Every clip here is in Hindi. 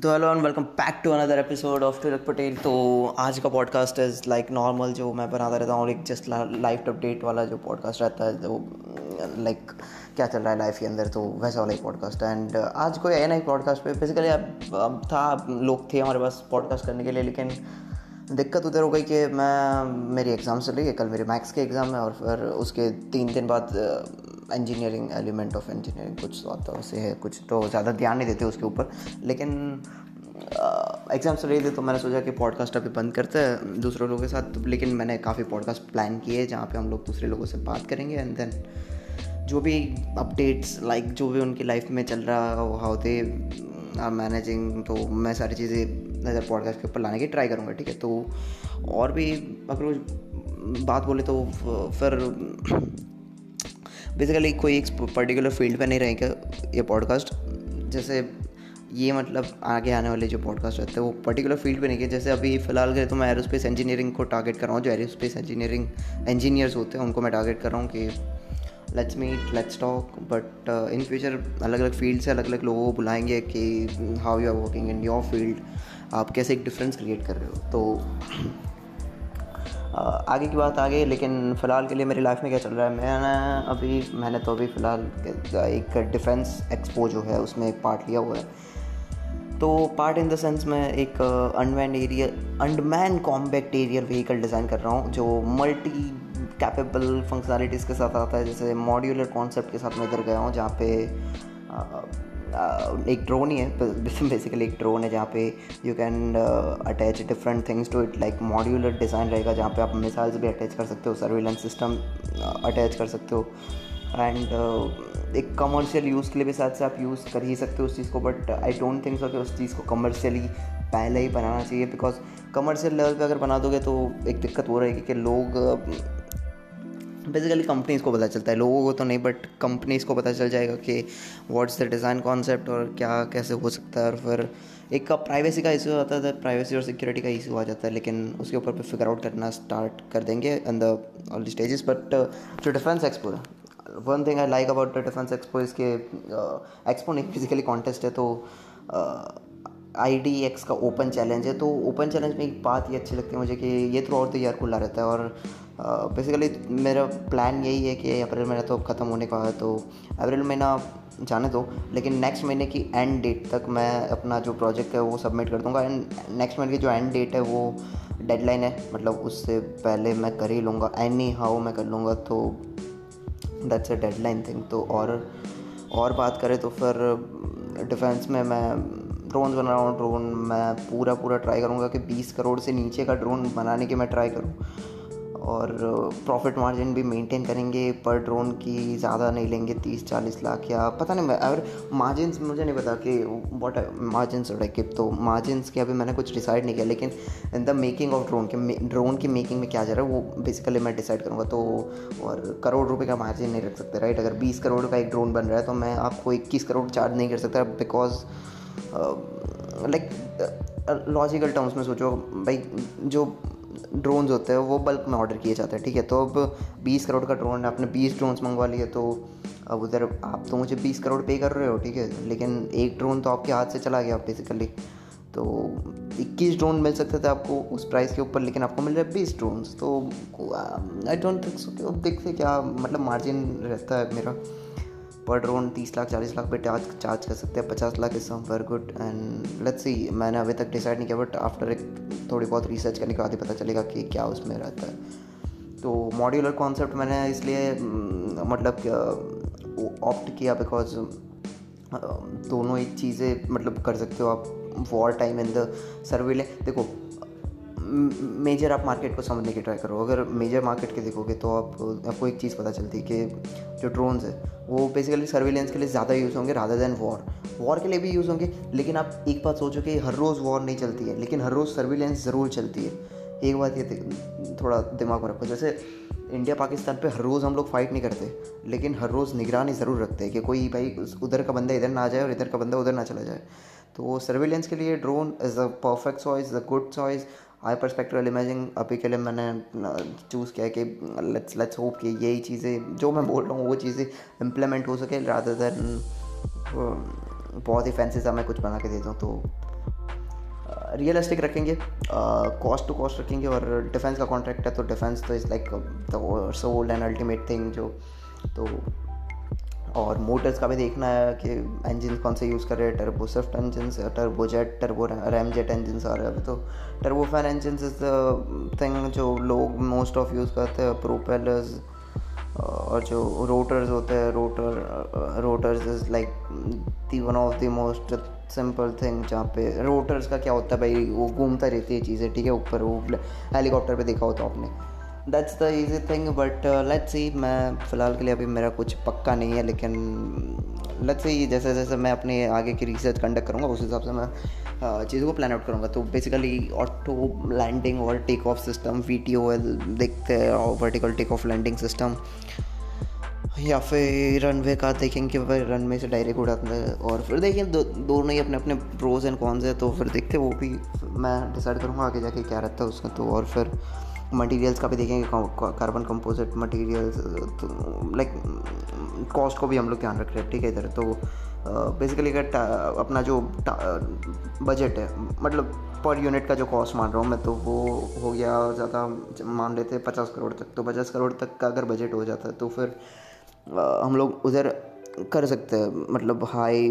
तो hello and welcome back to another episode of Tilak Patel तो आज का पॉडकास्ट इज़ लाइक नॉर्मल जो मैं बनाता रहता हूँ एक जस्ट लाइफ अपडेट वाला जो पॉडकास्ट रहता है वो लाइक like, क्या चल रहा है लाइफ के अंदर तो वैसा वाला ही। पॉडकास्ट एंड आज कोई है नहीं पॉडकास्ट पे बेसिकली अब था लोग थे हमारे पास पॉडकास्ट करने के लिए लेकिन दिक्कत उधर हो गई कि मैं मेरी एग्ज़ाम चल रही है कल मेरे मैथ्स के एग्ज़ाम है और फिर उसके तीन दिन बाद इंजीनियरिंग एलिमेंट ऑफ़ इंजीनियरिंग कुछ तो से है कुछ तो ज़्यादा ध्यान नहीं देते उसके ऊपर। लेकिन एग्ज़ाम चल रही थी तो मैंने सोचा कि पॉडकास्ट अभी बंद करते हैं, दूसरे लोगों के साथ। लेकिन मैंने काफ़ी पॉडकास्ट प्लान किए जहाँ पे हम लोग दूसरे लोगों से बात करेंगे। एंड देन जो भी अपडेट्स लाइक जो भी उनकी लाइफ में चल रहा हो हाउ दे आर मैनेजिंग तो मैं सारी चीज़ें नज़र पॉडकास्ट के ऊपर लाने की ट्राई करूँगा, ठीक है? तो और भी अगर बात बोले तो फिर बेसिकली कोई एक पर्टिकुलर फ़ील्ड पर नहीं रहेगा ये पॉडकास्ट जैसे ये मतलब आगे आने वाले जो पॉडकास्ट रहते हैं, वो पर्टिकुलर फ़ील्ड पे नहीं है जैसे अभी फ़िलहाल के तो मैं एरोस्पेस इंजीनियरिंग को टारगेट कर रहा हूँ। जो एरोस्पेस इंजीनियरिंग इंजीनियर्स होते हैं, उनको मैं टारगेट कर रहा हूँ कि let's meet let's talk but in future अलग अलग फ़ील्ड से अलग अलग लोगों को बुलाएँगे कि how you are working in your field आप कैसे एक डिफरेंस क्रिएट कर रहे हो? तो आगे की बात आगे, लेकिन फ़िलहाल के लिए मेरी लाइफ में क्या चल रहा है? मैंने अभी, मैंने तो अभी फ़िलहाल एक डिफेंस एक्सपो जो है, उसमें एक पार्ट लिया हुआ है। तो पार्ट इन द सेंस मैं एक unmanned area unmanned combat aerial vehicle design कर रहा हूँ, जो मल्टी कैपेबल फंक्शनलिटीज़ के साथ आता है। जैसे मॉड्यूलर कॉन्सेप्ट के साथ मैं इधर गया हूँ, जहाँ पे एक ड्रोन ही है बेसिकली एक ड्रोन है जहाँ पे you can attach different things to it like modular design रहेगा जहाँ पे आप मिसाइल्स भी अटैच कर सकते हो सर्विलेंस सिस्टम अटैच कर सकते हो। एंड uh, एक कमर्शियल यूज़ के लिए भी साथ से आप यूज़ कर ही सकते हो उस चीज़ को but I don't think so कि उस चीज़ को कमर्शियली पहले ही बनाना चाहिए बिकॉज़ कमर्शियल लेवल पे अगर बना दोगे तो एक दिक्कत हो रहेगी कि लोग बेसिकली कंपनीज़ को पता चलता है। लोगों को तो नहीं बट कंपनीज़ को पता चल जाएगा कि व्हाट्स द डिज़ाइन कॉन्सेप्ट और क्या, कैसे हो सकता है। और फिर एक का प्राइवेसी का इशू आता है प्राइवेसी और सिक्योरिटी का इशू आ जाता है, लेकिन उसके ऊपर फिर फिगर आउट करना स्टार्ट कर देंगे in the all stages but जो defence expo one thing I like about the defence expo इसके एक्सपो नहीं फिजिकली कॉन्टेस्ट है तो आई डी एक्स का ओपन चैलेंज है। तो ओपन चैलेंज में एक बात ये अच्छी लगती है मुझे कि ये थ्रू आउट द ईयर खुला रहता है और बेसिकली मेरा प्लान यही है कि अप्रैल महीना तो ख़त्म होने का है तो अप्रैल महीना जाने दो, लेकिन नेक्स्ट महीने की एंड डेट तक मैं अपना जो प्रोजेक्ट है वो सबमिट कर दूँगा एंड नेक्स्ट महीने की जो एंड डेट है वो डेडलाइन है मतलब उससे पहले मैं कर ही लूँगा एनी हाउ मैं कर लूँगा तो दैट्स अ डेडलाइन थिंग तो और और बात करें तो फिर डिफेंस में मैं ड्रोन बना रहा हूँ ड्रोन मैं पूरा पूरा ट्राई करूँगा कि 20 करोड़ से नीचे का ड्रोन बनाने की मैं ट्राई करूँ। और प्रॉफिट मार्जिन भी मेंटेन करेंगे। पर ड्रोन की ज़्यादा नहीं लेंगे तीस चालीस लाख या पता नहीं अगर मार्जिन मुझे नहीं पता कि वॉट मार्जिन कि तो मार्जिन के अभी मैंने कुछ डिसाइड नहीं किया, लेकिन द मेकिंग ऑफ़ ड्रोन के ड्रोन की मेकिंग में क्या जा रहा है, वो बेसिकली मैं डिसाइड करूँगा तो और करोड़ रुपये का मार्जिन नहीं रख सकते राइट अगर बीस करोड़ का एक ड्रोन बन रहा है तो मैं आपको इक्कीस करोड़ चार्ज नहीं कर सकता बिकॉज़ लाइक लॉजिकल टर्म्स में सोचो, भाई, जो ड्रोन्स होते हैं, वो बल्क में ऑर्डर किए जाते हैं, ठीक है? तो अब 20 करोड़ का ड्रोन आपने 20 ड्रोन्स मंगवा लिए तो अब उधर आप तो मुझे 20 करोड़ पे कर रहे हो, ठीक है? लेकिन एक ड्रोन तो आपके हाथ से चला गया बेसिकली तो 21 ड्रोन मिल सकते थे आपको उस प्राइस के ऊपर, लेकिन आपको मिल रहा है बीस ड्रोन्स तो आई डोंट थिंक सो देखते क्या मतलब मार्जिन रहता है मेरा। पर ड्रोन तीस लाख, चालीस लाख पे चार्ज चार्ज कर सकते हैं, पचास lakh is some very good and let's see मैंने अभी तक डिसाइड नहीं किया बट आफ्टर एक थोड़ी बहुत रिसर्च करने के बाद ही पता चलेगा कि क्या उसमें रहता है। तो मॉड्यूलर कॉन्सेप्ट मैंने इसलिए मतलब ऑप्ट किया बिकॉज़ दोनों ही चीज़ें मतलब कर सकते हो आप war time in the surveillance देखो मेजर आप मार्केट को समझने की ट्राई करो। अगर मेजर मार्केट के देखोगे तो आप, आपको एक चीज़ पता चलती है कि जो ड्रोन्स है, वो बेसिकली सर्विलेंस के लिए ज़्यादा यूज़ होंगे रादर दैन वॉर वॉर के लिए भी यूज़ होंगे, लेकिन आप एक बात सोचो कि हर रोज़ वॉर नहीं चलती है, लेकिन हर रोज़ सर्विलेंस ज़रूर चलती है। एक बात ये थोड़ा दिमाग में रखो, जैसे इंडिया पाकिस्तान पे हर रोज़ हम लोग फाइट नहीं करते, लेकिन हर रोज़ निगरानी ज़रूर रखते हैं कि कोई भाई उधर का बंदा इधर ना आ जाए और इधर का बंदा उधर ना चला जाए। तो सर्विलेंस के लिए drone is a perfect choice a good choice I perspectival imaging अभी के लिए मैंने चूज़ किया कि लेट्स लेट्स होप कि यही चीज़ें, जो मैं बोल रहा हूँ, वो चीज़ें इम्प्लीमेंट हो सके रादर दैन बहुत ही फैंसी सा मैं कुछ बना के देता हूँ तो रियलिस्टिक रखेंगे कॉस्ट टू कॉस्ट रखेंगे और डिफेंस का कॉन्ट्रैक्ट है तो डिफेंस तो is like the soul and ultimate thing जो तो और मोटर्स का भी देखना है कि इंजन कौन से यूज़ कर रहे हैं turbo swift engine turbo jet turbo ram jet engine आ रहे हैं अभी तो। Turbo fan engine is the thing जो लोग मोस्ट ऑफ़ यूज़ करते हैं प्रोपेलर्स और जो रोटर्स होते हैं rotor rotors is like the one of the most simple thing जहाँ पे रोटर्स का क्या होता है भाई, वो घूमता रहती है चीज़ें, ठीक है? ऊपर वो हेलीकॉप्टर पे देखा होता आपने। That's the easy thing but let's see मैं फ़िलहाल के लिए अभी मेरा कुछ पक्का नहीं है लेकिन लेट्स सी जैसे जैसे मैं अपने आगे की रिसर्च कंडक्ट करूँगा उस हिसाब से मैं uh, चीज़ों को प्लान आउट करूँगा. तो बेसिकली ऑटो लैंडिंग और take off system V T O L देखते हैं vertical take off landing system या फिर रनवे का देखेंगे भाई रनवे से डायरेक्ट उड़ाते हैं और फिर देखिए दो, दोनों ही अपने अपने प्रोज एंड कॉन्स है तो फिर देखते वो भी मैं डिसाइड करूँगा आगे जाके क्या रहता है उसका तो और फिर मटेरियल्स का भी देखेंगे carbon composite materials like cost को भी हम लोग ध्यान रख रहे हैं, ठीक है इधर तो बेसिकली अगर अपना जो बजट है मतलब पर यूनिट का जो कॉस्ट मान रहा हूँ मैं तो वो हो गया ज़्यादा, मान लेते हैं पचास करोड़ तक तो पचास करोड़ तक का अगर बजट हो जाता है तो फिर हम लोग उधर कर सकते हैं मतलब हाई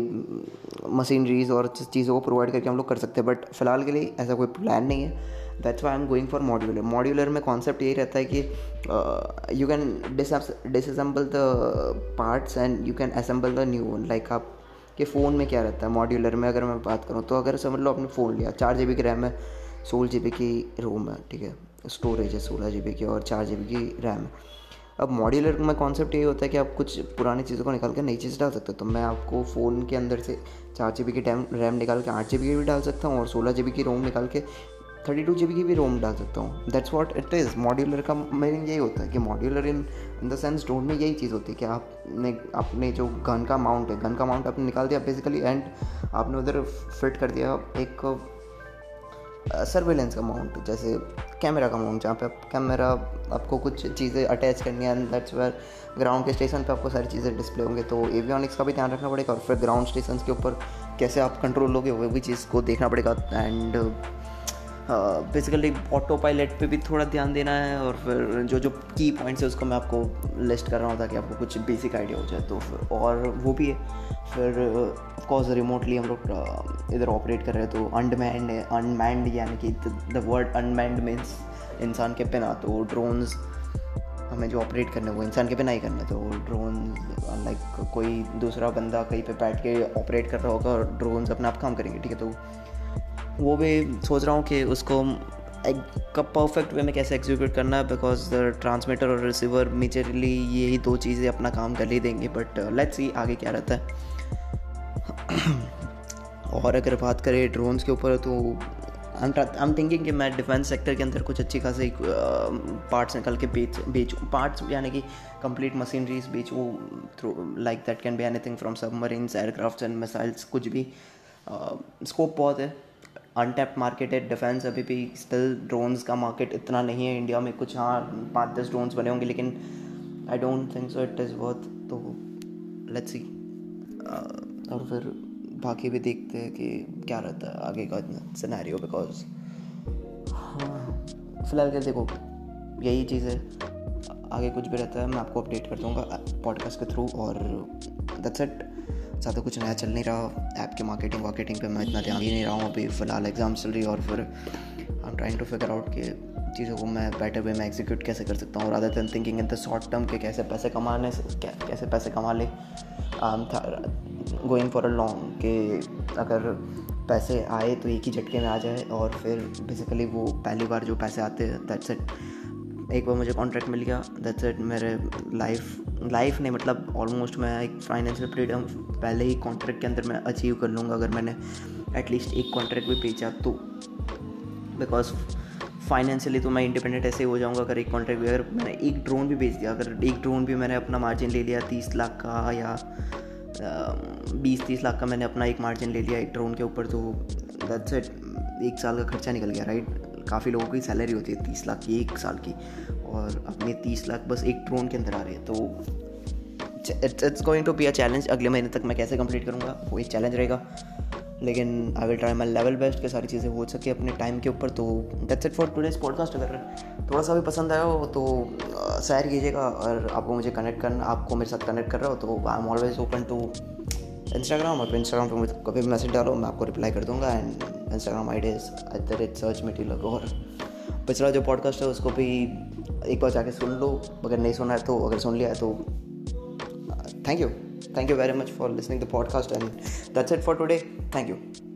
मशीनरीज और चीज़ों को प्रोवाइड करके हम लोग कर सकते हैं बट फ़िलहाल के लिए ऐसा कोई प्लान नहीं है। That's why am going for modular modular में कॉन्सेप्ट यही रहता है कि you can dissemble the parts and you can assemble the new one like आप, के फ़ोन में क्या रहता है? मॉड्यूलर में अगर मैं बात करूँ तो अगर समझ लो आपने फ़ोन लिया, चार जी बी की रैम है, सोलह जी बी की रोम है, ठीक है? स्टोरेज है सोलह जी बी की और चार जी बी की रैम है। अब मॉड्यूलर में कॉन्सेप्ट ये होता है कि आप कुछ पुरानी चीज़ों को निकाल कर नई चीज़ डाल सकते हो। तो मैं आपको फ़ोन के अंदर से चार जी बी की रैम निकाल के आठ जी बी की भी डाल सकता हूँ और सोलह जी बी की रोम निकाल के थर्टी टू जी बी की भी रोम डाल सकता हूँ। That's what it is modular का मीनिंग यही होता है कि modular in in the sense don't में यही चीज़ होती है कि आपने अपने जो गन का अमाउंट है गन का अमाउंट आपने निकाल दिया बेसिकली एंड आपने उधर फिट कर दिया एक सर्वेलेंस का अमाउंट जैसे कैमरा का अमाउंट जहाँ पे आप कैमरा आपको कुछ चीज़ें अटैच करनी है दैट्स वेयर ग्राउंड के स्टेशन पे आपको सारी चीज़ें डिस्प्ले होंगे। तो एवियनिक्स का भी ध्यान रखना पड़ेगा, और फिर ग्राउंड स्टेशन के ऊपर कैसे आप कंट्रोल लोगे, वो भी चीज़ को देखना पड़ेगा एंड बेसिकली ऑटो पायलट पे भी थोड़ा ध्यान देना है और फिर जो जो की पॉइंट्स है उसको मैं आपको लिस्ट कर रहा हूँ ताकि आपको कुछ बेसिक आइडिया हो जाए। तो फिर, और वो भी है। फिर ऑफकोर्स रिमोटली हम लोग इधर ऑपरेट कर रहे हैं तो अनमैंड अनमैंड यानी कि द वर्ड अनमैंड मीन्स इंसान के बिना। तो ड्रोन्स हमें जो ऑपरेट करने वो इंसान के बिना ही करना तो ड्रोन लाइक कोई दूसरा बंदा कहीं पे बैठ के ऑपरेट कर रहा होगा और ड्रोन्स अपना आप काम करेंगे, ठीक है? तो वो भी सोच रहा हूँ कि उसको एक परफेक्ट वे में कैसे एग्जीक्यूट करना है बिकॉज़ ट्रांसमीटर और रिसीवर मेजरली यही दो चीज़ें अपना काम कर ही देंगे बट लेट्स सी आगे क्या रहता है। और अगर बात करें ड्रोन्स के ऊपर तो आई एम थिंकिंग कि मैं डिफेंस सेक्टर के अंदर कुछ अच्छी खासी पार्ट्स निकल के बेच बेचूँ। पार्ट्स यानी कि complete machineries बेचूँ through like that can be anything from submarines aircraft and missiles कुछ भी। स्कोप uh, बहुत है। अनटैप्ड मार्केट है डिफेंस अभी भी स्टिल ड्रोन्स का मार्केट इतना नहीं है इंडिया में, कुछ हाँ पाँच दस ड्रोन्स बने होंगे, लेकिन I don't think so it is worth तो लेट्स सी और फिर बाकी भी देखते हैं कि क्या रहता है आगे का सिनेरियो बिकॉज़ हाँ फ़िलहाल के देखो, यही चीज़ है। आगे कुछ भी रहता है, मैं आपको अपडेट कर दूँगा पॉडकास्ट के थ्रू और दैट्स इट ज़्यादा कुछ नया चल नहीं रहा। ऐप की मार्केटिंग वार्केटिंग पे मैं इतना ध्यान ही नहीं रहा हूँ अभी। फ़िलहाल एग्ज़ाम चल रही है और फिर I am trying to figure out कि चीज़ों को मैं बेटर वे में एग्जीक्यूट कैसे कर सकता हूँ। और other than thinking in the short term के कैसे पैसे कमाने कैसे पैसे कमा ले। गोइंग फॉर अ लॉन्ग कि अगर पैसे आए तो एक ही झटके में आ जाए और फिर बेसिकली वो पहली बार जो पैसे आते हैं दैट्स इट एक बार मुझे कॉन्ट्रैक्ट मिल गया दैट्स इट मेरे लाइफ लाइफ नहीं मतलब ऑलमोस्ट मैं एक फाइनेंशियल फ्रीडम पहले ही कॉन्ट्रैक्ट के अंदर मैं अचीव कर लूँगा, अगर मैंने एटलीस्ट एक कॉन्ट्रैक्ट भी बेचा तो। बिकॉज़ फाइनेंशियली तो मैं इंडिपेंडेंट ऐसे हो जाऊँगा, अगर एक कॉन्ट्रैक्ट भी, अगर मैंने एक ड्रोन भी बेच दिया, अगर एक ड्रोन भी मैंने अपना मार्जिन ले लिया तीस लाख का या बीस तीस लाख का मैंने अपना एक मार्जिन ले लिया एक ड्रोन के ऊपर तो दैट्स इट एक साल का खर्चा निकल गया राइट काफ़ी लोगों की सैलरी होती है तीस लाख की, एक साल की, और अपने तीस लाख बस एक ड्रोन के अंदर आ रहे हैं। तो it's going to be a challenge अगले महीने तक मैं कैसे कंप्लीट करूँगा, वो एक चैलेंज रहेगा। लेकिन I will try my level best के सारी चीज़ें हो सके अपने टाइम के ऊपर। तो that's it for today's podcast अगर थोड़ा सा भी पसंद आया हो तो शेयर कीजिएगा और आपको मुझे कनेक्ट करना, आपको मेरे साथ कनेक्ट कर रहा हो तो I am always open to Instagram और इंस्टाग्राम पर मुझे कभी मैसेज डालो, मैं आपको रिप्लाई कर दूँगा। And Instagram I D at the rate search material और पिछला जो पॉडकास्ट है, उसको भी एक बार जाके सुन लो। अगर नहीं सुना है तो अगर सुन लिया है तो thank you thank you very much for listening the podcast and that's it for today thank you.